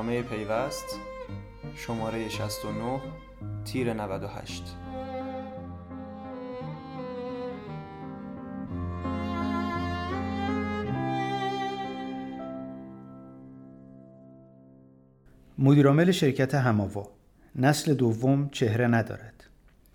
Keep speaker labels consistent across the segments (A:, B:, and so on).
A: برنامه پیوست شماره 69 تیر 98
B: مدیرعامل شرکت هماوا. نسل دوم چهره ندارد.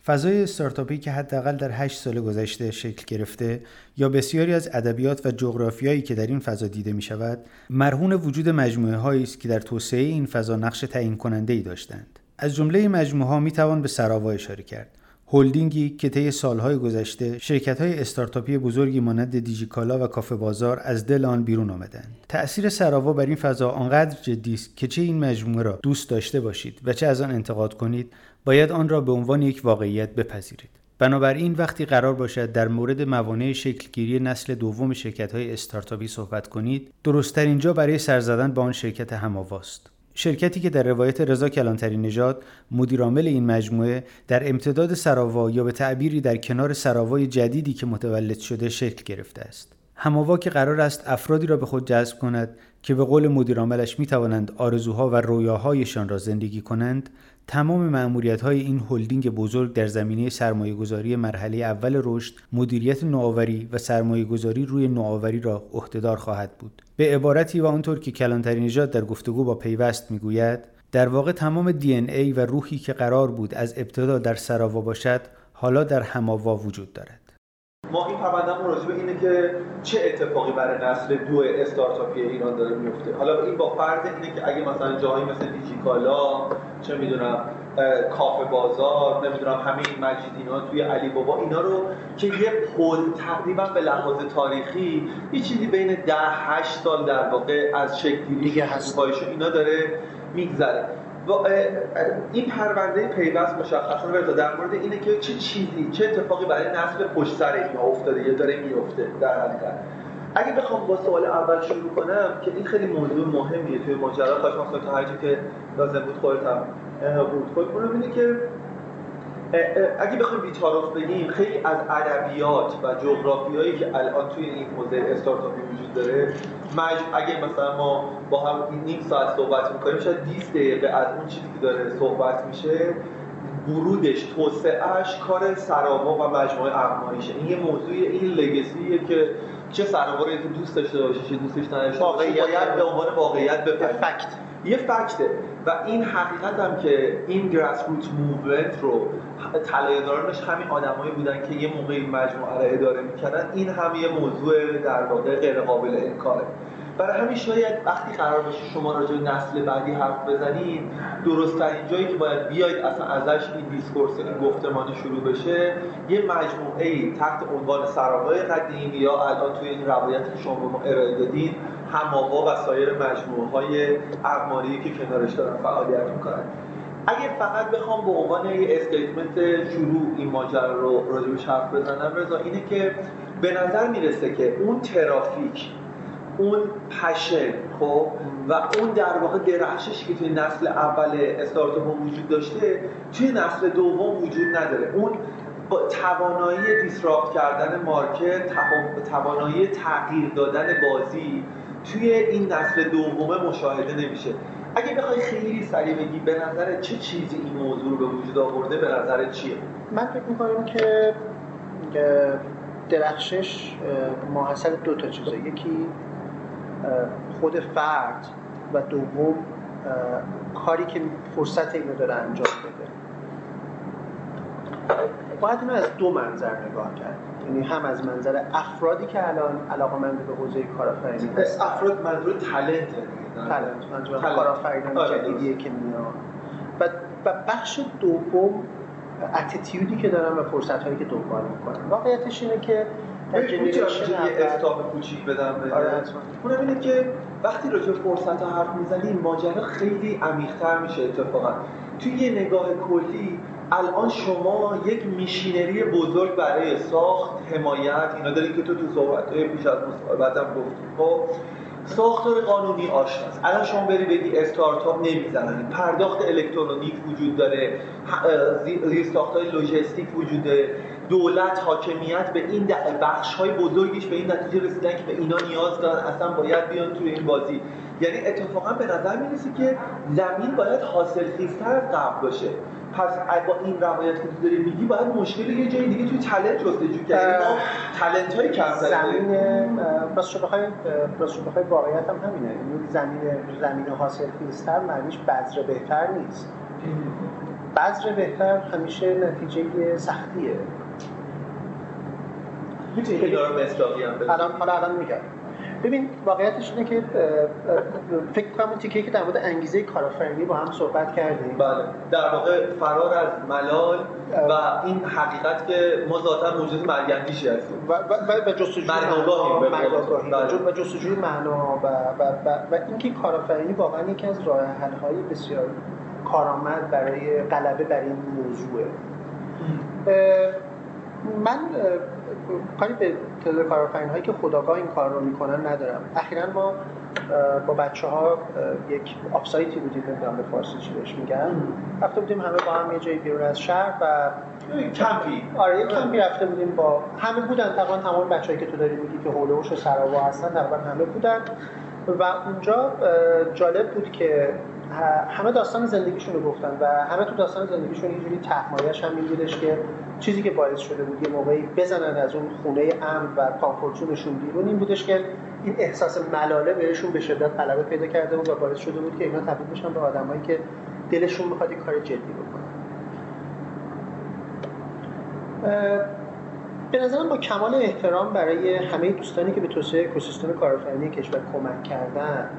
B: فضای استارتاپی که حداقل در 8 سال گذشته شکل گرفته یا بسیاری از ادبیات و جغرافیایی که در این فضا دیده می شود مرهون وجود مجموعه هایی است که در توسعه این فضا نقش تعیین کننده ای داشتند از جمله مجموعه ها می توان به سراوا اشاره کرد هلدینگی که طی سالهای گذشته شرکت های استارتاپی بزرگی مانند دیجیکالا و کافه بازار از دل آن بیرون آمدند. تأثیر سراوا بر این فضا آنقدر جدی است که چه این مجموعه را دوست داشته باشید و چه از آن انتقاد کنید باید آن را به عنوان یک واقعیت بپذیرید. بنابراین وقتی قرار باشد در مورد موانع شکلگیری نسل دوم شرکت های استارتاپی صحبت کنید درستترین جا برای سر زدن با آن شرکت هماواست شرکتی که در روایت رضا کلانتری نژاد مدیرعامل این مجموعه در امتداد سراوا یا به تعبیری در کنار سراوای جدیدی که متولد شده شکل گرفته است هماوا که قرار است افرادی را به خود جذب کند که به قول مدیرعاملش می توانند آرزوها و رویاهایشان را زندگی کنند تمام معمولیت های این هلدینگ بزرگ در زمینه سرمایه گذاری مرحله اول رشد، مدیریت نوآوری و سرمایه گذاری روی نوآوری را عهدهدار خواهد بود. به عبارتی و آنطور که کلانتری نژاد در گفتگو با پیوست می‌گوید در واقع تمام دی ای و روحی که قرار بود از ابتدا در سراوا باشد حالا در هماوا وجود دارد.
C: ما این پروندهمون راجع به اینه که چه اتفاقی برای نسل دو استارتاپی ایران داره میفته. حالا این با فرض اینه که اگه مثلا جایی مثل دیجیکالا چه می‌دونم کافه بازار نمی‌دونم همین مجید اینا توی علی بابا اینا رو که یه پل تقریبا به لحاظ تاریخی یه چیزی بین ده هشت سال در واقع از شکلی هست. اینا داره میگذره. این پرونده پیوست مشخصا رضا در مورد اینه که چه چیزی چه اتفاقی برای نسل پشت سر اینا افتاده یا داره میفته در حقیقت اگه بخوام با سوال اول شروع کنم که این خیلی موضوع مهمیه توی ماجرا خواهش تا هر که لازم بود خودت هم بود. خود اینه که اگه بخوایم بیتاروف بگیم خیلی از ادبیات و جغرافیایی که الان توی این حوزه استارتاپی وجود داره مج... اگه مثلا ما با هم نیم ساعت صحبت می‌کنیم شاید 20 دقیقه از اون چیزی که داره صحبت میشه ورودش توسعهش کار سراوا و مجموعه اقماریشه این یه موضوع این legacy ه که چه سراوا که دوست داشته باشه چه دوستش نداشته باشه باید به عنوان واقعیت
D: fact.
C: یه fact ه. و این حقیقت هم که این grassroot movement رو طلایه‌دارانش همین آدمایی بودن که یه موقعی مجموعه رو اداره می‌کردن این هم یه موضوع در واقع غیر قابل انکاره. برای همین شاید وقتی قرار باشه شما راجع نسل بعدی حرف بزنید درست ترین جایی که باید بیاید اصلا ازش این discourse این گفتمانی شروع بشه یه مجموعه ای تحت عنوان سراوای قدیم یا الان توی این روایت که شما ما ارائه دادید هماوا و سایر مجموعه های اقماری که کنارش دارن فعالیت می‌کنن. اگه فقط بخوام به عنوان یه statement شروع این ماجرا رو راجبش حرف بزنم رضا اینه که به نظر می‌رسه که اون ترافیک اون پشن خب؟ و اون در واقع درخشش که توی نسل اول استارتاپ وجود داشته توی نسل دوم وجود نداره. اون با توانایی دیسراپت کردن مارکت توانایی تغییر دادن بازی توی این نسل دومه مشاهده نمیشه. اگه بخوای خیلی سریع بگی به نظر چه چیزی این موضوع رو به وجود آورده به نظر چیه؟
D: من فکر می‌کنم که درخشش ماحصل دو تا چیزه. یکی خود فرد و دوم کاری که فرصت اینو داره انجام بده. باید اینو از دو منظر نگاه کرد. یعنی هم از منظر افرادی که الان علاقه مند به حوزه کارآفرینی
C: هستن. افراد منظور تالنت
D: تالنت منظور کارآفرینان آره، جدیدیه که میاد و بخش دوم اتیتیودی که دارن و فرصت هایی که دنبال می‌کنن. واقعیتش اینه که
C: جنریشن یه استاپ کوچیک بدم آره اونم اینه که وقتی راجع فرصت ها حرف می‌زنیم ماجرا خیلی عمیق‌تر میشه اتفاقا. توی یه نگاه کلی الان شما یک میشینری بزرگ برای ساخت حمایت اینا دارید که تو تو صحبت پیش از مصاحبتم گفتیم خب ساختار قانونی آشناست الان شما بری بگی استارتاپ نمی‌زنن. پرداخت الکترونیک وجود داره. زیر ساختای لوجستیک وجود داره دولت حاکمیت به این بخش های بزرگیش به این نتیجه رسیدن که به اینا نیاز دارن اصلا باید بیان توی این بازی. یعنی اتفاقا به نظر می‌رسه که زمین باید حاصل خیزتر از قبل باشه. پس با این روایت که تو داری میگی باید مشکل یه جای دیگه توی تلنت جستجو ما تلنت های کم
D: زمین راست شو بخوای راست بخوای واقعیت هم همینه. یعنی زمین زمین حاصل خیزتر معنیش بذر بهتر نیست. بذر بهتر همیشه نتیجه سختیه.
C: می‌تونی که دارم مصداقی هم
D: الان حالا الان میگم. ببین واقعیتش اینه که فکر کنم اون تیکه که در مورد انگیزه کارآفرینی با هم صحبت کردیم.
C: بله. در واقع فرار از ملال و این حقیقت که ما ذاتا موجود مرگندیشی هستیم.
D: و, و, و جستجوی معنا و جستجوی معنا و, و, و, و اینکه کارآفرینی واقعا یکی از راه های بسیار کارآمد برای غلبه بر این موضوعه. من کاری به تعداد کارآفرین هایی که خودآگاه این کار رو می‌کنن ندارم. اخیرا ما با بچه ها یک offsite ی بودیم نمی‌دونم به فارسی چی بهش میگن. رفته بودیم همه با هم یه جایی بیرون از شهر و
C: کمپی.
D: آره یه کمپی رفته بودیم با همه بودن. تقریبا تمام بچه‌ای که تو داری میگی که حول و حوش سراوا هستن تقریبا همه بودن. و اونجا جالب بود که همه داستان زندگیشون رو گفتن و همه تو داستان زندگیشون اینجوری تحمایش هم بودش که چیزی که باعث شده بود یه موقعی بزنن از اون خونه امن و کامفورتزونشون بیرون این بودش که این احساس ملاله بهشون به شدت غلبه پیدا کرده بود و باعث شده بود که اینا تبدیل بشن به آدمایی که دلشون می‌خواد کار جدی بکنن. به نظرم با کمال احترام برای همه دوستانی که به توسعه اکوسیستم کارآفرینی کشور کمک کردن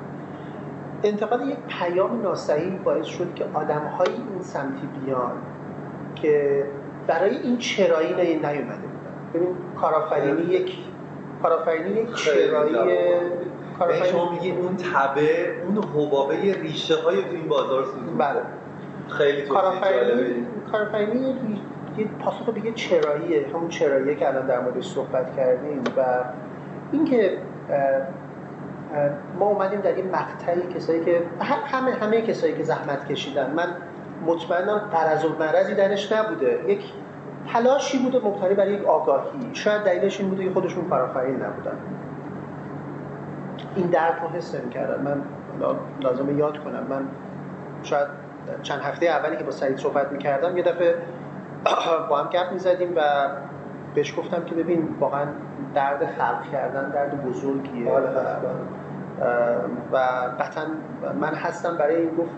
D: انتقال یک پیام ناصحیح باعث شد که آدم‌های این سمتی بیان که برای این چرایی نیومده بودن. ببین کارآفرینی یک کارآفرینی یک چرایی
C: کارآفرینی شما میگین اون تبه اون حبابه ریشه های تو این بازار سوزون
D: بله.
C: خیلی
D: کارآفرینی کارآفرینی یه پاسخ به یه چراییه. همون چراییه که الان در موردش صحبت کردیم و اینکه ما اومدیم در این مقطعی کسایی که همه همه کسایی که زحمت کشیدن. من مطمئنم قرض و مرضی درش نبوده. یک تلاشی بوده مبتنی برای یک آگاهی. شاید دلیلش این بوده که خودشون کارآفرین نبودن. این درد رو حس کردن من لازمه یاد کنم. من شاید چند هفته اولی که با سعید صحبت می‌کردم یه دفعه با هم گپ می‌زدیم و بهش گفتم که ببین واقعا درد خلق کردن درد بزرگیه.
C: بله،
D: و قطعا من هستم برای این گفت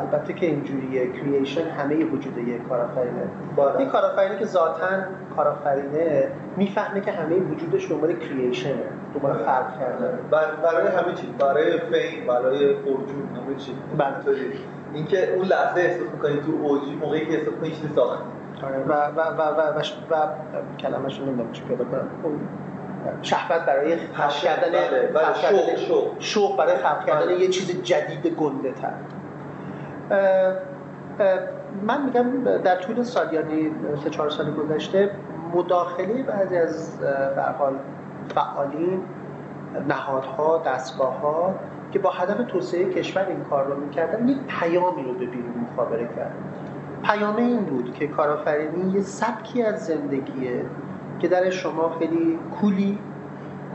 D: البته که اینجوریه کریشن همه وجود یک کارآفرینه.
C: بله.
D: یک کارآفرینی که ذاتا کارآفرینه می‌فهمه که همه وجودش دنبال کریشنه دنبال
C: بله.
D: خلق کردن.
C: برای همه چی برای فیم برای فورچون همه چی.
D: بله.
C: اینکه اون لحظه احساس می‌کنی تو اوجی موقعی که احساس کنی ساختی
D: و و و و و, و, کلمه‌شو نمی‌دونم چی پیدا کنم. شهوت برای خلق کردن
C: بله، بله، شوق
D: برای خلق کردن یه چیز جدید گنده تر من میگم در طول سال یعنی سه چهار سال گذشته مداخله بعضی از به حال فعالین نهادها دستگاه که با هدف توسعه کشور این کار رو می‌کردن یک پیامی رو به بیرون مخابره کرد پیام این بود که کارآفرینی یه سبکی از زندگیه که در شما خیلی کولی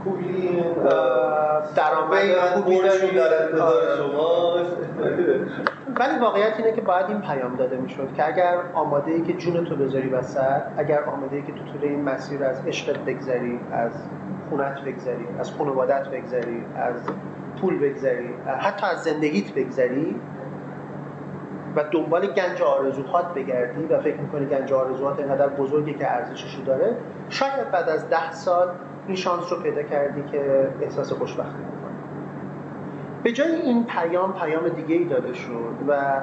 C: کولی
D: درآمد خوبی
C: در شما.
D: ولی واقعیت اینه که باید این پیام داده می‌شد که اگر آماده ای که جون تو بذاری وسط اگر آماده ای که تو طول این مسیر از عشقت بگذری از خونت بگذری از خانوادت بگذری از پول بگذری حتی از زندگیت بگذری و دنبال گنج آرزوهات بگردی و فکر می‌کنی گنج آرزوهات اینقدر بزرگی که ارزشش داره شاید بعد از ده سال این شانس رو پیدا کردی که احساس خوشبختی بکنی به جای این پیام پیام دیگه ای داده شد و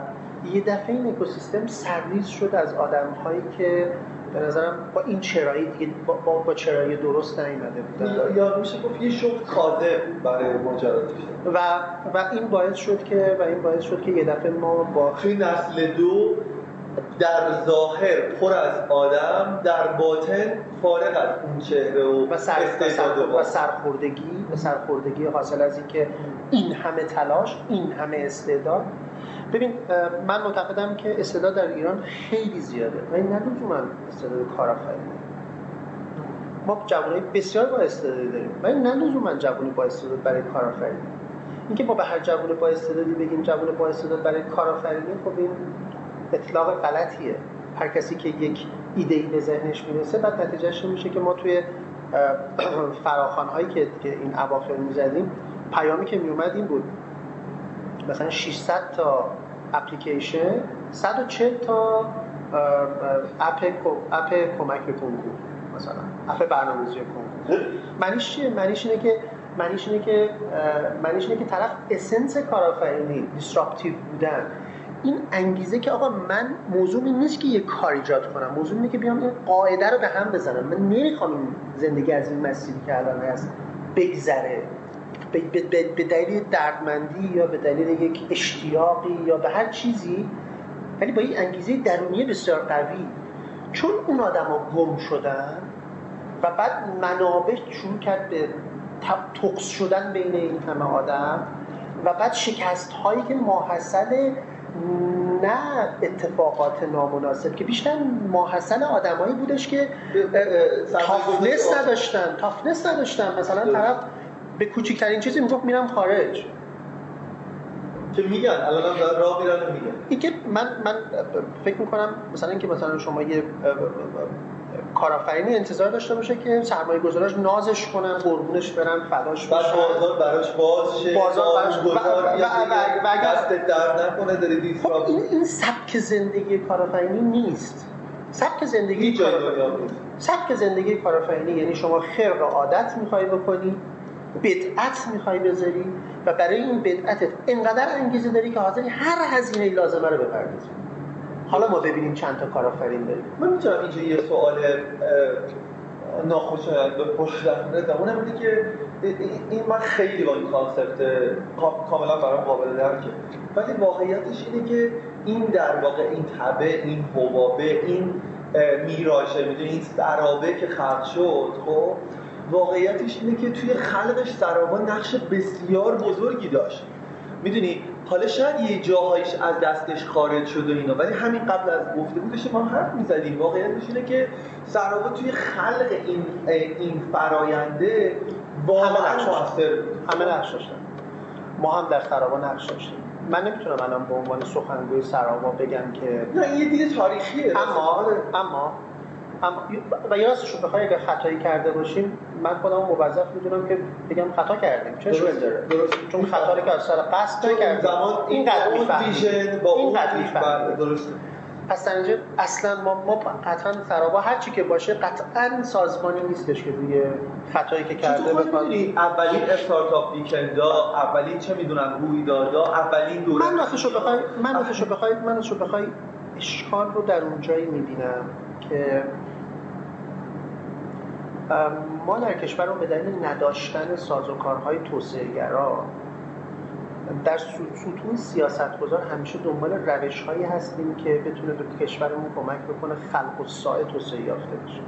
D: یه دفعه این اکوسیستم سرریز شد از آدم هایی که به نظرم با این چرایی دیگه با, با, با چرایی درست نیومده بودن
C: یا میشه گفت یه شغل کاذب برای ماجرا
D: و و این باعث شد که و این باعث شد که یه دفعه ما با
C: توی نسل دو در ظاهر پر از آدم در باطن فارغ از اون چهره و
D: و, سر... و, سرخوردگی و سرخوردگی حاصل از اینکه این همه تلاش این همه استعداد ببین من معتقدم که استعداد در ایران خیلی زیاده. و این نه من استعداد کارآفرینی. ما جوانای بسیار با استعدادی داریم. ولی نه من جوانی با استعداد برای کارآفرینی. اینکه ما به هر جوان با استعدادی بگیم جوان با استعداد برای کارآفرینی خب این اطلاق غلطیه. هر کسی که یک ایده ای به ذهنش می‌رسه بعد نتیجهش میشه که ما توی فراخوان هایی که این اواخر می‌زدیم پیامی که میومد این بود. مثلا 600 تا اپلیکیشن 140 تا اپ اپ کمک به کنکور مثلا اپ برنامه‌ریزی کنکور معنیش چیه؟ معنیش اینه که معنیش اینه که معنیش اینه که طرف essence کارآفرینی disruptive بودن این انگیزه که آقا من موضوع این نیست که یه کار ایجاد کنم موضوع اینه که بیام این قاعده رو به هم بزنم. من نمی‌خوام زندگی از این مسیری که الان هست بگذره. به دلیل دردمندی یا به دلیل یک اشتیاقی یا به هر چیزی ولی با این انگیزه درونی بسیار قوی. چون اون ها گم شدن و بعد منابع شروع کرد به تقص شدن بین این همه آدم و بعد شکست هایی که ماحصل نه اتفاقات نامناسب که بیشتر ماحصل آدمایی بودش که تافنس نداشتن تافنس نداشتن. مثلا طرف به کوچکترین چیزی می‌گفت میرم خارج.
C: که میگن الان هم راه میرن و میگن.
D: این که من من فکر می‌کنم مثلا اینکه مثلا شما یه کارآفرینی انتظار داشته باشه که سرمایه گذاراش نازش کنن قربونش برن فداش
C: بشن. بازار براش باز شه بازار براش و اگر درد نکنه داره
D: خب این این سبک زندگی کارآفرینی نیست. سبک زندگی کارآفرینی سبک زندگی کارآفرینی یعنی شما خرق عادت می‌خوای بکنی بدعت می‌خوای بذاری و برای این بدعتت انقدر انگیزه داری که حاضری هر هزینه لازمه رو بپردازی. حالا ما ببینیم چند تا کارآفرین داریم.
C: من می‌تونم اینجا یه سوال ناخوشایند بپرسم اونم اینه که این من خیلی با این کانسپت کاملا برام قابل درکه ولی واقعیتش اینه که این در واقع این تبه این حبابه این میراشه می‌دونی؟ این سرابه که خلق شد خب؟ واقعیتش اینه که توی خلقش سرابا نقش بسیار بزرگی داشت. می‌دونی حالا شاید یه جاهایش از دستش خارج شد و اینا ولی همین قبل از گفته بودش ما حرف می‌زدیم واقعیتش اینه که سرابا توی خلق این این فراینده واقعا موثر
D: همه نقش داشتن ما هم در سرابا نقش داشتیم. من نمی‌تونم الان به عنوان سخنگوی سرابا بگم که
C: نه یه دید تاریخیه.
D: اما اما و یا راستش بخوای اگر خطایی کرده باشیم من خودم موظف می‌دونم که بگم خطا کردیم. چه درست. داره درست. چون خطا رو که از سر قصد
C: نکردیم زمان این قد می‌فهمیم. با
D: این قد می‌فهمیم. درسته پس در اصلا ما, ما قطعا سرابا هر چی که باشه قطعا سازمانی نیستش که روی خطایی که کرده
C: بخواد. اولین استارتاپ ویکندا اولین چه می‌دونم رویدادها اولین دوره
D: من راستش بخوای من راستش بخوای من راستش بخوای اشکال رو در اونجایی می‌بینم که ما در کشورمون به دلیل نداشتن سازوکارهای توسعه‌گرا در ستون سیاستگزار همیشه دنبال روش هایی هستیم که بتونه به کشورمون کمک بکنه خلق و ساعت توسعه یافته بشه.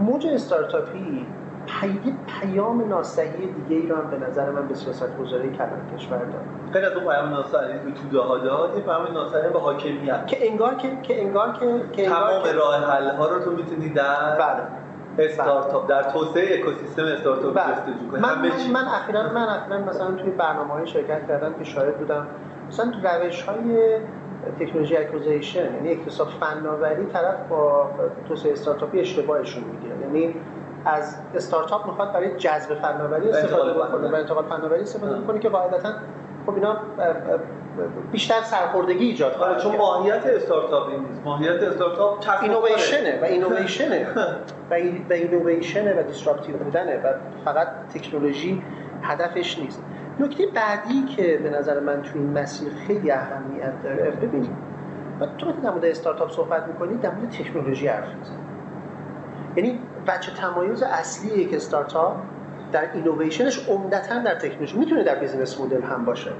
D: موج استارتاپی پیدی پیام ناصحی دیگه ای رو هم به نظر من به سیاست گذاری کلان کشور داره.
C: غیر از اون پیام ناصحی به توده ها داد یه پیام ناصحی به حاکمیت.
D: که انگار که که انگار که, که
C: تمام راه حل ها رو تو می‌تونی در
D: بله.
C: استارتاپ در توسعه اکوسیستم استارتاپ
D: بله. جستجو کنی من من, من اخیرا من اخیرا مثلا توی برنامه‌های شرکت کردم که شاهد بودم. مثلا روش‌های technology acquisition یعنی اکتساب فناوری طرف با توسعه استارتاپی اشتباهشون می‌گیره. یعنی از استارتاپ می‌خواد برای جذب فناوری استفاده بکنه و انتقال فناوری استفاده بکنه که قاعدتا خب اینا بیشتر سرخوردگی ایجاد کنه
C: آره، چون ماهیت استارتاپ این نیست. ماهیت استارتاپ
D: اینویشنه و اینویشنه. و اینویشنه و دیسراپتیو بودنه و فقط تکنولوژی هدفش نیست. نکته بعدی که به نظر من توی این مسیر خیلی اهمیت داره ببینید و تو در مورد استارتاپ صحبت می‌کنید در مورد تکنولوژی حرف یعنی بچه تمایز اصلی یک استارتاپ در innovation ش عمدتا در تکنولوژی. می‌تونه در business model هم باشه.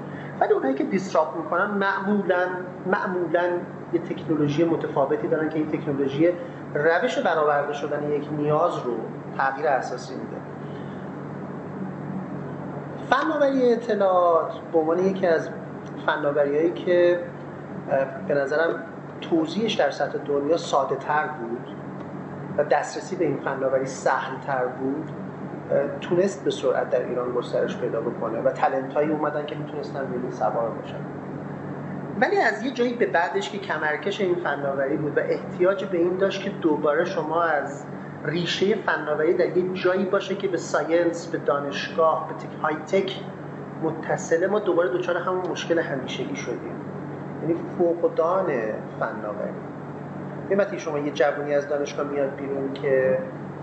D: ولی اونایی که disrupt می‌کنن معمولا معمولا یه تکنولوژی متفاوتی دارن که این تکنولوژی روش برآورده شدن یک نیاز رو تغییر اساسی میده. فناوری اطلاعات به عنوان یکی از فناوریایی که به نظرم توضیحش در سطح دنیا ساده تر بود و دسترسی به این فناوری سهل تر بود تونست به سرعت در ایران گسترش پیدا بکنه و تلنت هایی اومدن که می‌تونستن روی سوار باشن. ولی از یه جایی به بعدش که کمرکش این فناوری بود و احتیاج به این داشت که دوباره شما از ریشه فناوری در یه جایی باشه که به ساینس به دانشگاه به تک های تک متصله ما دوباره دچار همون مشکل همیشگی شدیم. یعنی فقدان فناوری. وقتی شما یه جوانی از دانشگاه میاد بیرون که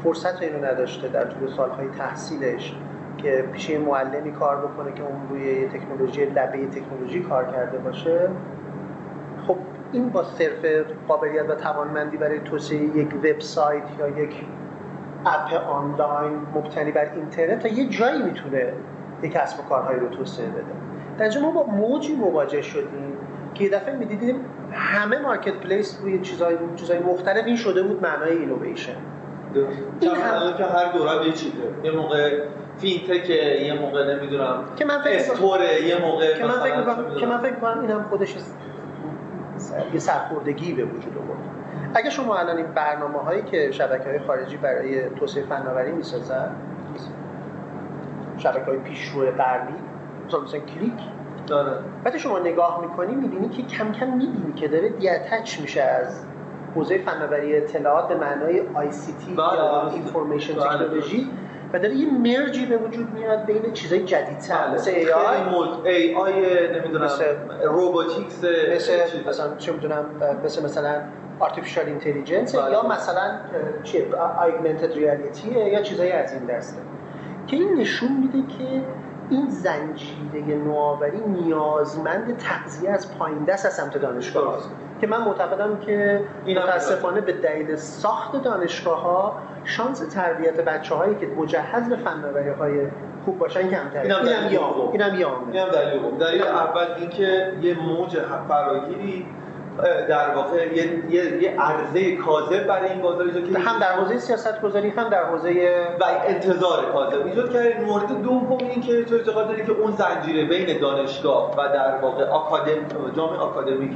D: فرصت اینو نداشته در طول سالهای تحصیلش که پیش معلمی کار بکنه که اون روی تکنولوژی لبه تکنولوژی کار کرده باشه. خب این با صرف قابلیت و توانمندی برای توسعه یک وبسایت یا یک اپ آنلاین مبتنی بر اینترنت تا یه جایی می‌تونه یک کسب و کارهایی رو توسعه بده. در ما با موجی مواجه شدیم که یه دفعه می‌دیدیم همه marketplace روی چیزای چیزای مختلفی شده بود معنای اینویشن
C: هم... که هر دوره یه چیزه. یه موقع fintech یه موقع نمی‌دونم
D: که من فکر
C: استوره یه موقع
D: که من فکر می‌کنم که من فکر کنم اینم خودش یه سرخوردگی به وجود آورد. اگه شما الان این برنامه هایی که شبکه های خارجی برای توسعه فناوری می‌سازن شبکه های پیشرو غربی مثلا مثلا کلیک.
C: داره
D: وقتی شما نگاه می‌کنی می‌بینی که کم کم می‌بینی که داره detach میشه از حوزه فناوری اطلاعات به معنای ICT یا information technology و داره یه merge ی به وجود میاد بین چیزای جدیدتر مثل AI
C: A I نمی‌دونم مثل robotics
D: مثل مثلا چه می‌دونم مثل مثلا artificial intelligence یا مثلا چیه؟ augmented reality یا چیزایی از این دسته. که این نشون میده که این زنجیره نوآوری نیازمند تغذیه از پایین دست از سمت دانشگاه است. که من معتقدم که متاسفانه به دلیل ساخت دانشگاه ها شانس تربیت بچه هایی که مجهز به فناوری های خوب باشن کمتره.
C: اینم اینم
D: یا اینم یا
C: اینم دلیل دلیل اول اینکه یه موج فراگیری در واقع یه, یه،, یه عرضه کاذب برای این بازار ایجاد کرد
D: هم در حوزه سیاست گذاری هم در حوزه
C: و انتظار کاذب ایجاد کرد مورد دوم این که تو اعتقاد داری که اون زنجیره بین دانشگاه و در واقع آکادمی جامعه آکادمیک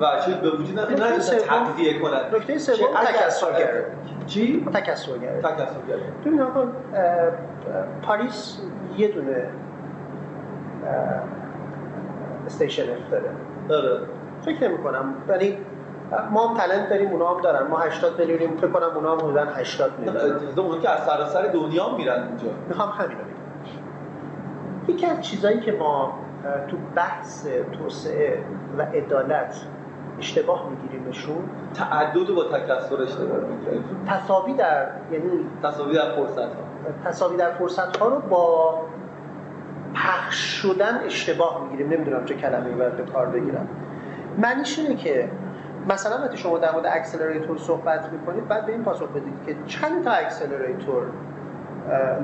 C: و چیز به وجود نه تغذیه کنند
D: نکته سوم تکثرگره
C: چی؟
D: تکثرگره
C: تکثرگره
D: ببین آقا پاریس یه دونه استیشن اف داره.
C: داره
D: فکر نمی کنم. ولی ما هم تلنت داریم اونا هم دارن. ما 80 میلیونیم فکر کنم اونا هم حدودا 80 میلیون.
C: اون که از سراسر دنیا میرن اونجا
D: می‌خوام همین رو یکی از چیزایی که ما تو بحث توسعه و عدالت اشتباه میگیریمشون.
C: تعدد با تکثر اشتباه می‌گیریم
D: تصاوی در یعنی
C: تصاوی در فرصت ها
D: تصاوی در فرصت ها رو با پخش شدن اشتباه می‌گیریم. نمی‌دونم چه کلمه باید به کار بگیرم. معنیش اینه که مثلا وقتی شما در مورد اکسلراتور صحبت می‌کنید بعد به این پاسخ بدید که چند تا اکسلراتور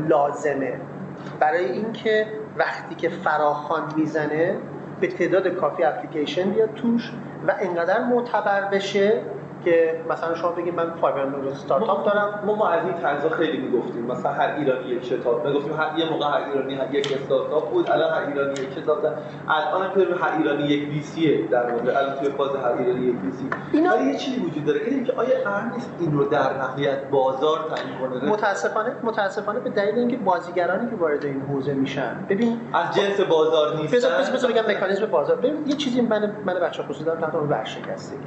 D: لازمه. برای اینکه وقتی که فراخوان می‌زنه به تعداد کافی اپلیکیشن بیاد توش. و انقدر معتبر بشه که مثلا شما بگید من 500 استارتاپ دارم.
C: ما ما از این طرزا خیلی می‌گفتیم. مثلا هر ایرانی یک کتاب می‌گفتیم هر یه موقع هر ایرانی هر یک استارتاپ بود الان هر ایرانی یک کتاب دارم الان هم که هر ایرانی یک وی سی در واقع الان توی فاز هر ایرانی یک وی سی اینا ولی یه چیزی وجود داره. اینه که آیا قرار نیست این رو در نهایت بازار تعیین کنه؟
D: متاسفانه متاسفانه به دلیل اینکه بازیگرانی که وارد این حوزه میشن. ببین
C: از جنس بازار نیستن
D: بذار بذار بگم مکانیزم بازار. ببین یه چیزی من من بچه خصوصی دارم تحت ورشکستگی.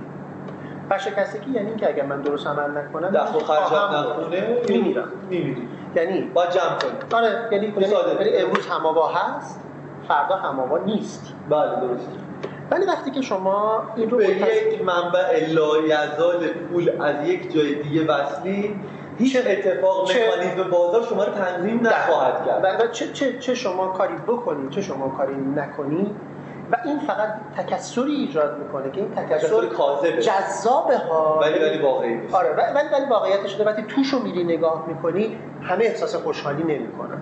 D: ورشکستگی یعنی اینکه اگر من درست عمل نکنم
C: دخل خرجات نخونه
D: میمیرم.
C: میمیری.
D: یعنی
C: با جمع کنی.
D: آره یعنی یعنی امروز هماوا هست فردا هماوا نیست.
C: بله درست.
D: ولی وقتی که شما این رو
C: به یک منبع لایزال پول از یک جای دیگه وصلی هیچ اتفاق مکانیزم بازار شما رو تنظیم نخواهد کرد.
D: چه, چه, چه شما کاری بکنید چه شما کاری نکنید و این فقط تکسری ایجاد می‌کنه که این تکسر
C: کاذبه.
D: جذابه ها.
C: ولی ولی واقعی
D: آره ولی ولی واقعیتش وقتی توشو میری نگاه می‌کنی همه احساس خوشحالی نمی‌کنن.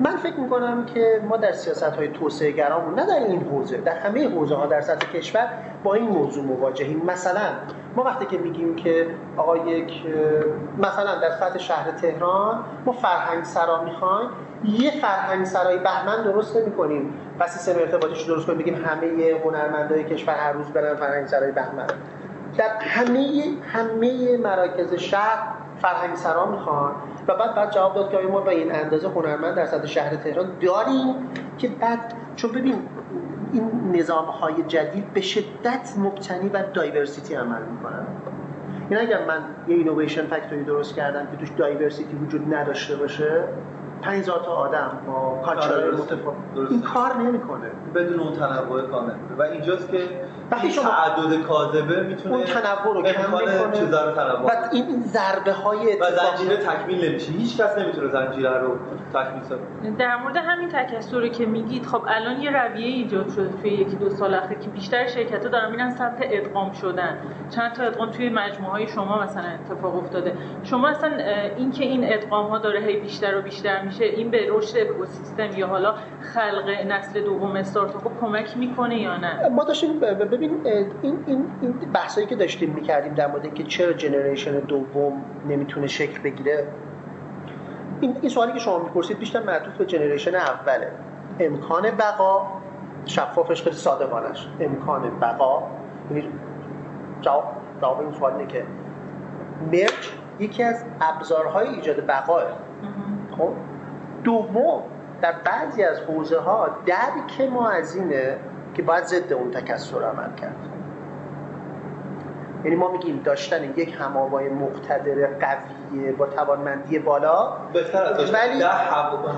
D: من فکر می‌کنم که ما در سیاست های توسعه گرامون نه در این حوزه در همه حوزه ها در سطح کشور با این موضوع مواجهیم. مثلا ما وقتی که میگیم که آقا یک مثلا در سطح شهر تهران ما فرهنگ سرا می‌خوایم یه فرهنگ سرای بهمن درست نمی کنیم پس سیستم ارتباطیش درست کنیم. بگیم همه هنرمندای کشور هر روز برن فرهنگ سرای بهمن. در همه همه مراکز شهر فرهنگ سرا می‌خوان. و بعد بعد جواب داد که ما به این اندازه هنرمند در سطح شهر تهران داریم که بعد چون ببین این نظام های جدید به شدت مبتنی بر diversity عمل می‌کنن. این اگر من یه innovation factory درست کردم که توش diversity وجود نداشته باشه 5000 تا آدم با culture متفاوت. این کار نمی‌کنه.
C: بدون اون تنوع کامل. و اینجاست که وقتی شما تعدد کاذبه می‌تونه
D: اون تنوع رو کم می‌کنه
C: چیزا رو تنوع.
D: و این ضربه های
C: و زنجیره تکمیل نمیشه. هیچ کس نمی‌تونه زنجیره رو تکمیل کنه.
E: در مورد همین تکثری که میگید خب الان یه رویه ایجاد شده توی یکی دو سال اخیر که بیشتر شرکت‌ها دارن میرن سمت ادغام شدن. چند تا ادغام توی مجموعه های شما مثلا اتفاق افتاده. شما اصلا این که این ادغام ها داره هی بیشتر و بیشتر میشه این به رشد اکوسیستم یا حالا خلق نسل دوم استارتاپ کمک می‌کنه یا نه؟
D: ما داشتیم ببین این این این بحثایی که داشتیم می‌کردیم در مورد اینکه چرا جنریشن دوم نمی‌تونه شکل بگیره این, این سوالی که شما می‌پرسید بیشتر معطوف به جنریشن اوله. امکان بقا شفافش خیلی صادقانش امکان بقا یعنی جواب جواب این سوال اینه که مرج یکی از ابزارهای ایجاد بقاه. خب؟ دوم در بعضی از حوزه ها درک ما از اینه که باید ضد اون تکسر عمل کرد یعنی ما میگیم داشتن یک هماوای مقتدر قویه با توانمندی بالا
C: بهتر از داشتن ولی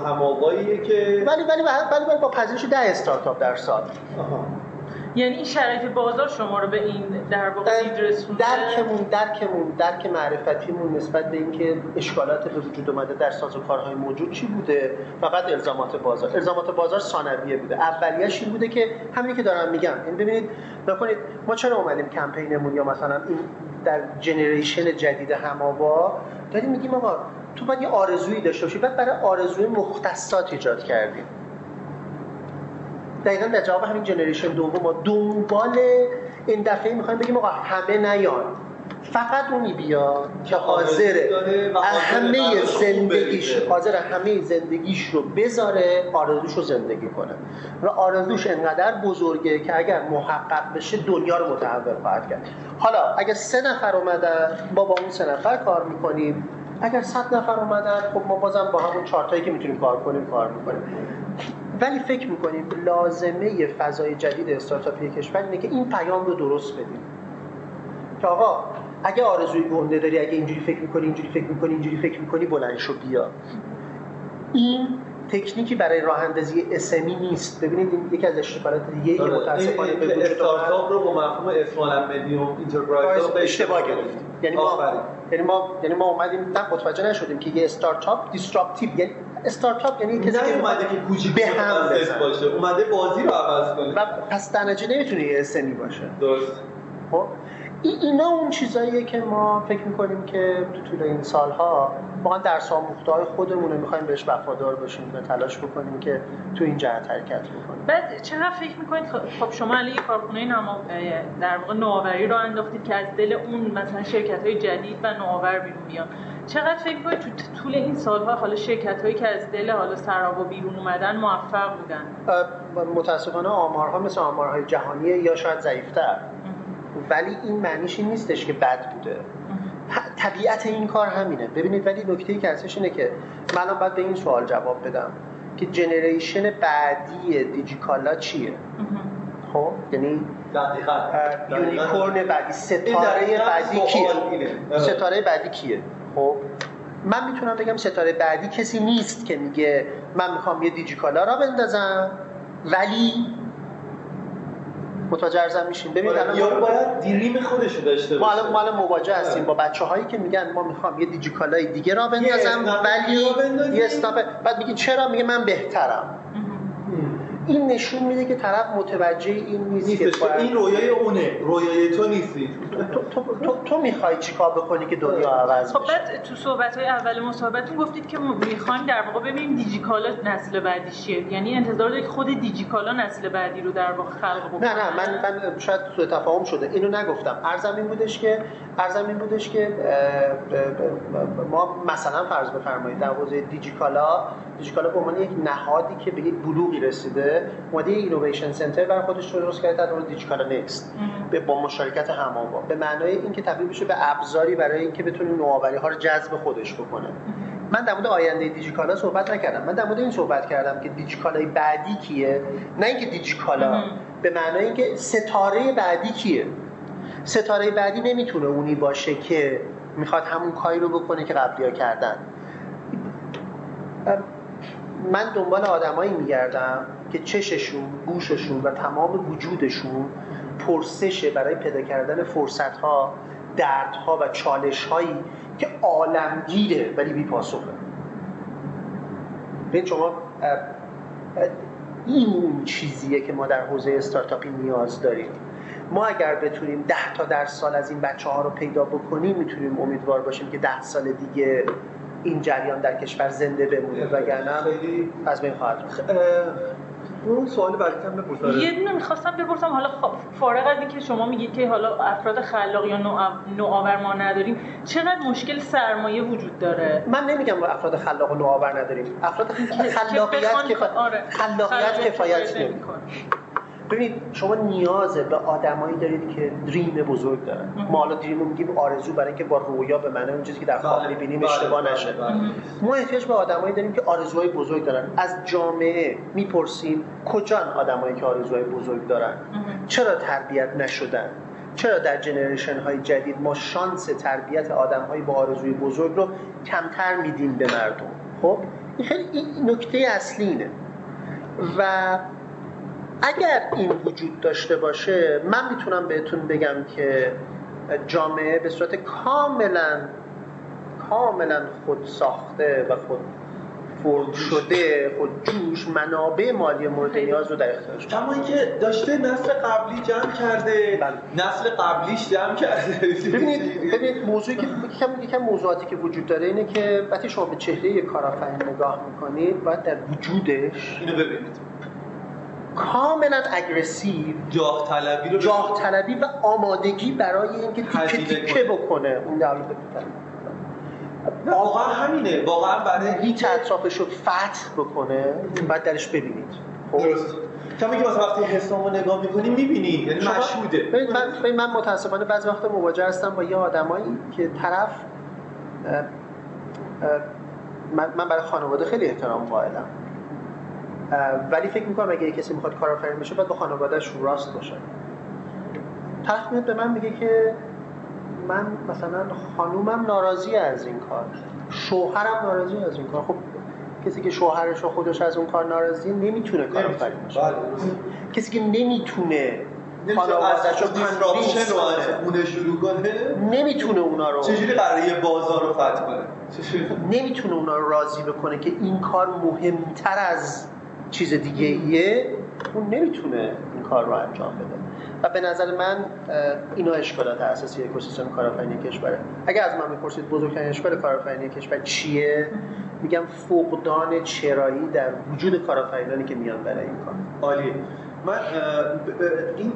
C: هماواییه که
D: ولی ولی ولی, ولی با پذیرش ده استارتاپ در سال آها.
E: یعنی این شرایط بازار شما رو به این در واقع رسونده
D: درکمون درکمون درک معرفتیمون نسبت به اینکه اشکالات به وجود اومده در سازوکارهای موجود چی بوده؟ فقط الزامات بازار. الزامات بازار ثانویه بوده. اولیش این بوده که همینی که دارم میگم. این ببینید نکنید ما چرا اومدیم کمپینمون یا مثلا این در جنریشن جدید هماوا داریم میگیم آقا تو باید یه آرزویی داشته باشی. بعد برای آرزوی مختصات ایجاد کردیم. دقیقا در جواب همین جنریشن دوم ما دنبال این دفعه می‌خوایم بگیم آقا همه نیان. فقط اونی بیاد که حاضره. از همه زندگیش حاضر همه زندگیش رو بذاره آرزوش رو زندگی کنه. و آرزوش انقدر بزرگه که اگر محقق بشه دنیا رو متحول خواهد کرد. حالا اگر سه نفر اومدن ما با اون سه نفر کار می‌کنیم. اگر صد نفر اومدن خب ما بازم با همون چارتایی که می‌تونیم کار کنیم کار می‌کنیم. ولی فکر می‌کنیم لازمه فضای جدید استارتاپی کشور اینه که این پیام رو درست بدیم. که آقا اگه آرزوی گنده داری اگه اینجوری فکر می‌کنی اینجوری فکر می‌کنی اینجوری فکر می‌کنی بلند شو بیا. این تکنیکی برای راه اندازی SME نیست. ببینید این یکی از اشتباهات دیگه
C: آره. متاسفانه به وجود استارتاپ رو با مفهوم small medium enterprise
D: اشتباه گرفتیم. یعنی ما یعنی ما یعنی ما اومدیم نه متوجه نشدیم که یه استارتاپ disruptive یعنی استارتاپ یعنی
C: کسی که اومده که کوچیک به هم باشه اومده بازی رو عوض کنه.
D: و پس نتیجه نمی‌تونه یه SME باشه.
C: درست.
D: خب؟ اینا اون چیزاییه که ما فکر می‌کنیم که تو طول این سالها واقعا در آموخته های خودمون رو می‌خوایم بهش وفادار باشیم و تلاش بکنیم که تو این جهت حرکت بکنیم.
E: بعد چقدر فکر می‌کنید؟ خب شما علی کارخونه نما در واقع نوآوری رو انداختید که از دل اون مثلا شرکت های جدید و نوآور بیرون بیان چقدر فکر کنید تو طول این سالها حالا شرکت هایی که از دل حالا سراب و بیرون اومدن موفق بودن؟
D: متاسفانه آمارها مثل آمارهای جهانیه یا شاید ضعیفتر. ولی این معنیش این نیستش که بد بوده. طبیعت این کار همینه. ببینید ولی نکته ای که هستش اینه که من باید به این سوال جواب بدم که جنریشن بعدی دیجیکالا چیه؟ خب یعنی یونیکورن بعدی. ستاره بعدی کیه؟ ستاره بعدی کیه؟ خب من می‌تونم بگم ستاره بعدی کسی نیست که میگه من می‌خوام یه دیجیکالا را بندازم ولی متوجه ارزم میشیم
C: ببینید الان یا باید دیریم خودش داشته باشه.
D: ما الان مواجه هستیم با بچه هایی که میگن ما می‌خوام یه دیجیکالای دیگه را بندازم ولی یه استاپ بعد میگی چرا؟ میگه من بهترم. این نشون میده که طرف متوجه این نیست که
C: این رویای اونه. رویای تو نیستی.
D: تو, تو, تو, تو می‌خوای چیکار بکنی که دنیا عوض
E: خب
D: بشه؟
E: بعد تو صحبت های اول مصاحبتتون گفتید که می‌خوایم در واقع ببینیم دیجیکالا نسل بعدی چیه. یعنی انتظار دارید که خود دیجیکالا نسل بعدی رو در واقع خلق بکنه.
D: نه نه من من شاید سوء تفاهم شده. اینو نگفتم. ارزم این بودش که ارزم این بودش که ما مثلا فرض بفرمایید در حوزه دیجیکالا دیجیکالا به عنوان یک نهادی که به یک بلوغی رسیده اومده یه اینویشن سنتر برای خودش رو درست کرده در دیجیکالا نکست به با مشارکت هماوا به معنای اینکه تبدیل بشه به ابزاری برای اینکه بتونه نوآوری ها رو جذب خودش بکنه. من در مورد آینده دیجیکالا صحبت نکردم. من در مورد این صحبت کردم که دیجیکالای بعدی کیه؟ نه اینکه دیجیکالا
E: به
D: معنای اینکه ستاره بعدی کیه؟ ستاره بعدی نمی‌تونه اونی باشه که می‌خواد همون کاری رو بکنه که قبلی ها کردن. من دنبال آدمایی میگردم که چششون، گوششون و تمام وجودشون پرسشه برای پیدا کردن فرصت ها، دردها و چالش هایی که عالمگیره ولی بی پاسخه. ببین شما این اون چیزیه که ما در حوزه استارتاپی نیاز داریم. ما اگر بتونیم ده تا در سال از این بچه ها رو پیدا بکنیم می‌تونیم امیدوار باشیم که ده سال دیگه این جریان در کشور زنده بمونه وگرنه از بین خواهد
C: اون سوال بعدی هم بپرسم.
E: یه دونه می‌خواستم بپرسم. حالا خ- فارغ از اینکه شما میگید که حالا افراد خلاق یا نوآ- نوآور ما نداریم چقدر مشکل سرمایه وجود داره؟
D: من نمیگم افراد خلاق و نوآور نداریم. افراد خلاقیت کفا...
E: آره.
D: خلاقیت کفایت
E: نمی‌کنه.
D: ببینید شما نیاز به آدمایی دارید که دریم بزرگ دارن. ما حالا دریم رو میگیم آرزو برای اینکه با رویا به معنی اون چیزی که در خواب
C: بله،
D: می‌بینیم
C: بله،
D: اشتباه
C: بله،
D: نشه. ما احتیاج به آدمایی داریم که آرزوهای بزرگ دارن. از جامعه می‌پرسیم کجا آدمایی که آرزوهای بزرگ دارن. چرا تربیت نشدن؟ چرا در جنریشن های جدید ما شانس تربیت آدم های با آرزوی بزرگ رو کمتر میدیم به مردم؟ خب این خیلی نکته اصلی اینه و اگر این وجود داشته باشه من می‌تونم بهتون بگم که جامعه به صورت کاملا کاملا خود ساخته و خود فرم شده خود جوش منابع مالی مورد نیاز رو در اختیارش
C: کما اینکه داشته نسل قبلی جمع کرده
D: بله.
C: نسل قبلیش جمع کرده.
D: ببینید ببینید موضوعی که یکم یکم موضوعاتی که وجود داره اینه که وقتی شما به چهره یک کارآفرین نگاه می‌کنید باید در وجودش
C: اینو ببینید.
D: کاملا اگریسیو
C: جاه طلبی رو
D: جاه طلبی و آمادگی برای اینکه تیکه تیکه
C: کنه.
D: بکنه اون در
C: واقعا همینه. واقعا برای
D: هیچ اطرافش رو فتح بکنه بعد درش ببینید. خب؟
C: درست. کما که واسه وقتی حسامو نگاه می‌کنی می‌بینی. یعنی مشهوده.
D: من, من متاسفانه بعضی وقت مواجه هستم با یه آدمایی که طرف من, من برای خانواده خیلی احترام قائلم. ولی فکر می‌کنم اگه کسی می‌خواد کارآفرین بشه باید با خانوادهش راست باشه. میاد به من میگه که من مثلا خانومم ناراضی از این کار. شوهرم ناراضی از این کار. خب کسی که شوهرش و خودش از اون کار ناراضی نمی‌تونه کارآفرین باشه.
C: بله
D: کسی که نمی‌تونه
C: نمیشه
D: خانواده‌ش رو
C: از دیسراپشن رو از
D: کنه.
C: خونه شروع کنه.
D: نمی‌تونه اونا رو
C: چجوری قراره یه بازار رو فتح کنه؟
D: نمی‌تونه اونا رو راضی بکنه که این کار مهمتر از چیز دیگه ایه اون نمی‌تونه این کار رو انجام بده. و به نظر من اینا اشکالات اساسی اکوسیستم کارآفرینی کشوره اگر از من بپرسید بزرگترین اشکال کارآفرینی کشور چیه میگم فقدان چرایی در وجود کارآفرینانی که میان برای این کار.
C: عالیه. من این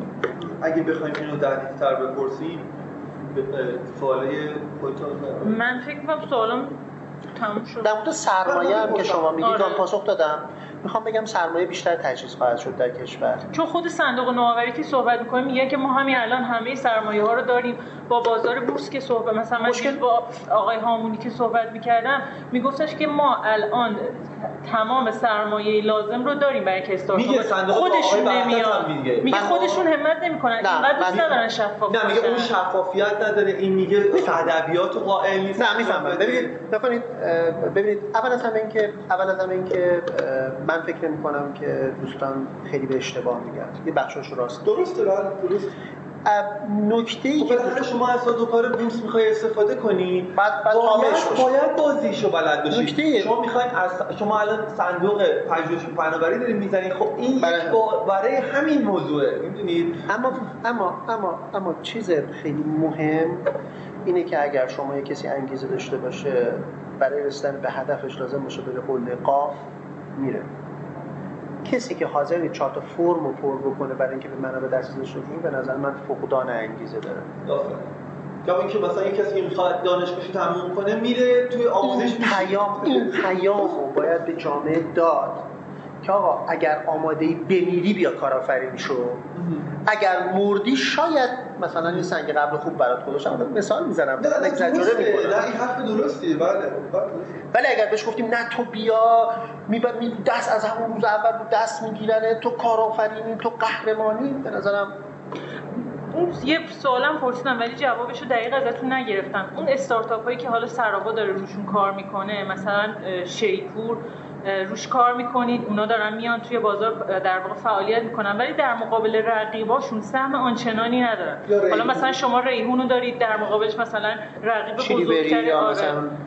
C: اگه بخوایم اینو دقیق‌تر بپرسیم خودتون
E: من فکر کنم سوالم تموم شد.
D: در مورد سرمایه هم که شما میگید
E: آره.
D: پاسخ دادم. می‌خوام بگم سرمایه بیشتر تجهیز خواهد شد در کشور.
E: چون خود صندوق نوآوری که صحبت می‌کنیم میگه که ما همین الان همه سرمایه ها رو داریم. با بازار بورس که صحبت مثلا من
D: مشکل-
E: با آقای هامونی که صحبت می‌کردم میگفتش که ما الان تمام سرمایه لازم رو داریم برای اینکه استارتاپ
C: میگه صندوق
E: خودشون نمیاد.
C: هم میگه.
E: میگه
D: من-
E: خودشون همت نمی‌کنن. اینقدر دوست ندارن شفاف
C: نه میگه. اون شفافیت نداره. این میگه ادبیات و قائل نیست.
D: نه می‌فهمم. ببینید ببینید ببینید اول از همه اینکه اول از همه اینکه من فکر نمی کنم که دوستان خیلی به اشتباه میگن. یه بخشش راست
C: درسته درست.
D: نکته ای
C: خب که شما از کار بورس می‌خوای استفاده کنی
D: بعد بعد
C: باید, باید بازیشو بلد باشی.
D: نکته
C: شما می‌خواین از شما الان صندوق پژوهش فناوری دارید می‌زنید خب این برای, برای همین موضوعه می‌دونید؟
D: اما اما اما اما چیز خیلی مهم اینه که اگر شما یه کسی انگیزه داشته باشه برای رسیدن به هدفش لازم باشه به قول قاف میره. کسی که حاضر چهار تا فرم رو پر بکنه برای اینکه به منابع دسترسی رسونی به نظر من فقدان انگیزه داره.
C: یا اینکه مثلا یک کسی که می‌خواد دانشگاهش تموم کنه میره توی آموزش
D: پیام این پیام رو باید به جامعه داد. که آقا اگر آماده ای بمیری بیا کارآفرین شو. اگر مردی شاید مثلا این سنگ قبل خوب برات گذاشتم مثال می‌زنم.
C: نه نه نه این حرف درستیه بله, بله.
D: ولی اگر بهش گفتیم نه تو بیا می دست از همون روز اول دست میگیرنه تو کارآفرینی تو قهرمانی به نظرم.
E: یه سوالم پرسیدم ولی جوابشو دقیق ازتون نگرفتم. اون استارتاپ هایی که حالا سراوا داره روشون کار می‌کنه مثلا شیپور روش کار می‌کنید. اونا دارن میان توی بازار در واقع فعالیت می‌کنن. ولی در مقابل رقیباشون سهم آنچنانی ندارن. حالا مثلا شما ریحونو دارید در مقابلش مثلا رقیب بزرگتر آره.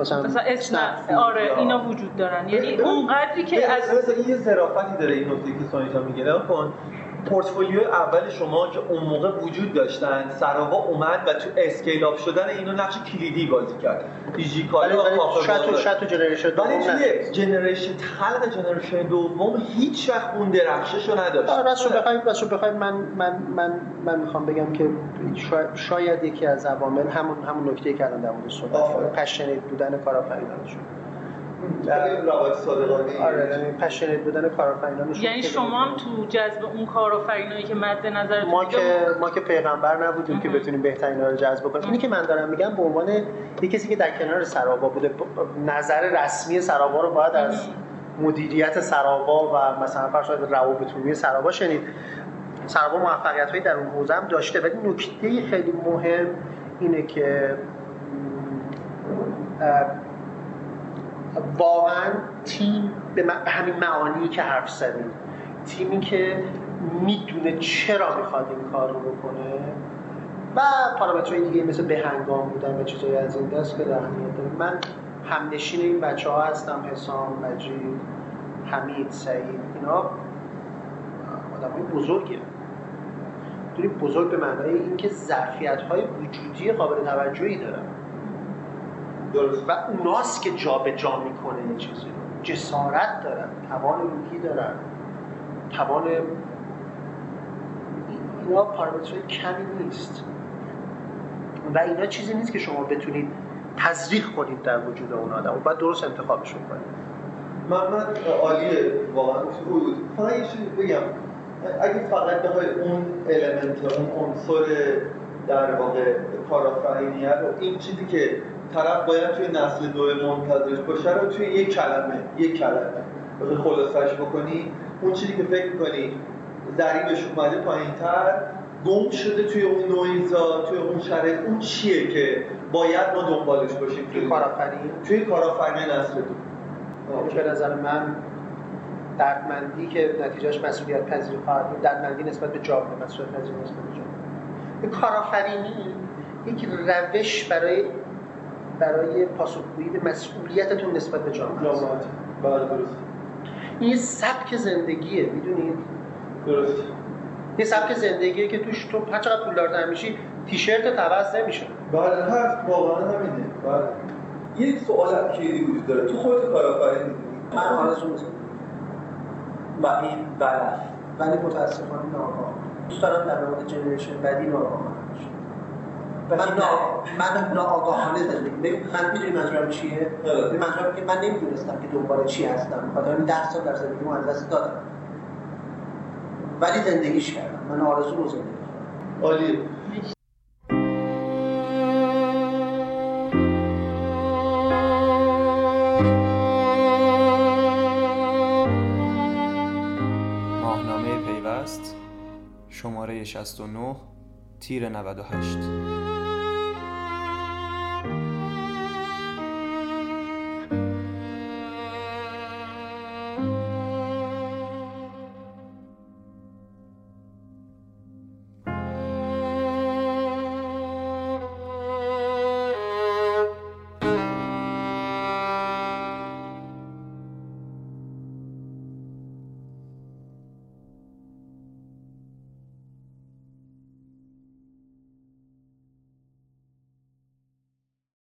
E: مثلا, مثلا آره اینا وجود دارن. یعنی اونقدری که
C: از این یه ظرافتی داره این نکته که سانیتا میگه. کن. پورتفولیو اول شما که اون موقع وجود داشتن سراوا اومد و تو اسکیل اپ شدن اینو نقش کلیدی بازی کرد. دیجیکالا و
D: شاید تو generation دوم
C: ولی generation خلق generation دوم هیچ وقت اون درخششو نداشت.
D: آره راستش بخواید راستش بخواید من من من من می‌خوام بگم که شاید یکی از عوامل همون همون نکته که الان در مورد صحبت passionate بودن کارآفرینانشون.
C: روایت صادقانه
D: آره یعنی passionate بودن
E: یعنی شما هم تو جذب اون کارآفرینایی که مد نظر
D: ما که ما که پیغمبر نبودیم که بتونیم بهترین رو جذب کنیم اینی که من دارم میگم به عنوان یه کسی که در کنار سراوا بوده نظر رسمی سراوا رو باید از مدیریت سراوا و مثلا فرض روابط عمومی سراوا شنید. سراوا موفقیت هایی در اون حوزه هم داشته. ولی نکته خیلی مهم اینه که واقعا تیم به, همین معانی که حرف زدیم تیمی که می‌دونه چرا می‌خواد این کار رو بکنه و پارامترهای دیگه مثل بهنگام بودن و چیزایی از این دست که در من همنشین این بچه ها هستم حسام مجید حمید سعید اینا. آدم های بزرگی دوری بزرگ به معنای اینکه ظرفیت های وجودی قابل توجهی دارن. و اوناست که جا به جا می‌کنه چیزی جسارت دارن توان روحی دارن. توان اینا پارامترهای کمی نیست. و اینا چیزی نیست که شما بتونید تزریق کنید در وجود اون آدم. و باید درست انتخابشون کنید
C: محمد عالیه. واقعا بود. فقط یه چیزی بگم. اگه فقط بخوای اون المنت اون عنصر در واقع کارآفرینیه رو این چیزی که طرف باید توی نسل دو منتظرش باشه رو توی یک کلمه یک کلمه. بخوای خلاصش بکنی اون چیزی که فکر کنی ضریبش اومده پایین تر گم شده توی اون نویزا توی اون شرایط. اون چیه که باید ما دنبالش باشیم
D: توی کارآفرینی
C: توی کارآفرینی نسل دو.
D: یعنی به نظر من دردمندی که نتیجهش مسئولیت پذیر خواهد بود دردمندی نسبت به جامعه مسئولیت پذیر نسبت به جامعه. کارآفرینی یک روش برای برای پاسخگویی به مسئولیتتون نسبت به جامعه است.
C: بله درست.
D: این یه سبک زندگیه می‌دونید
C: درست.
D: یه سبک زندگیه که توش تو هر چقدر پولدارتر میشی تیشرت عوض نمیشه.
C: بله هست واقعا همینه. بله. یک سوال کلیدی وجود داره. تو خودت کارآفرین
D: من آرزو می‌زنم
C: و این بله
D: ولی متاسفانه ناکام. دوست دارم در مورد جنریشن بعدی ناکام من من ناآگاهانه زندگی من می‌دونی منظورم چیه؟ منظورم که من نمی‌دونستم که دنبال چی هستم. خاطر این 10 سال در زندگی از دست دادم. ولی زندگیش کردم. من آرزو رو زندگی
C: عالی
A: ماهنامه پیوست شماره 69 تیر 98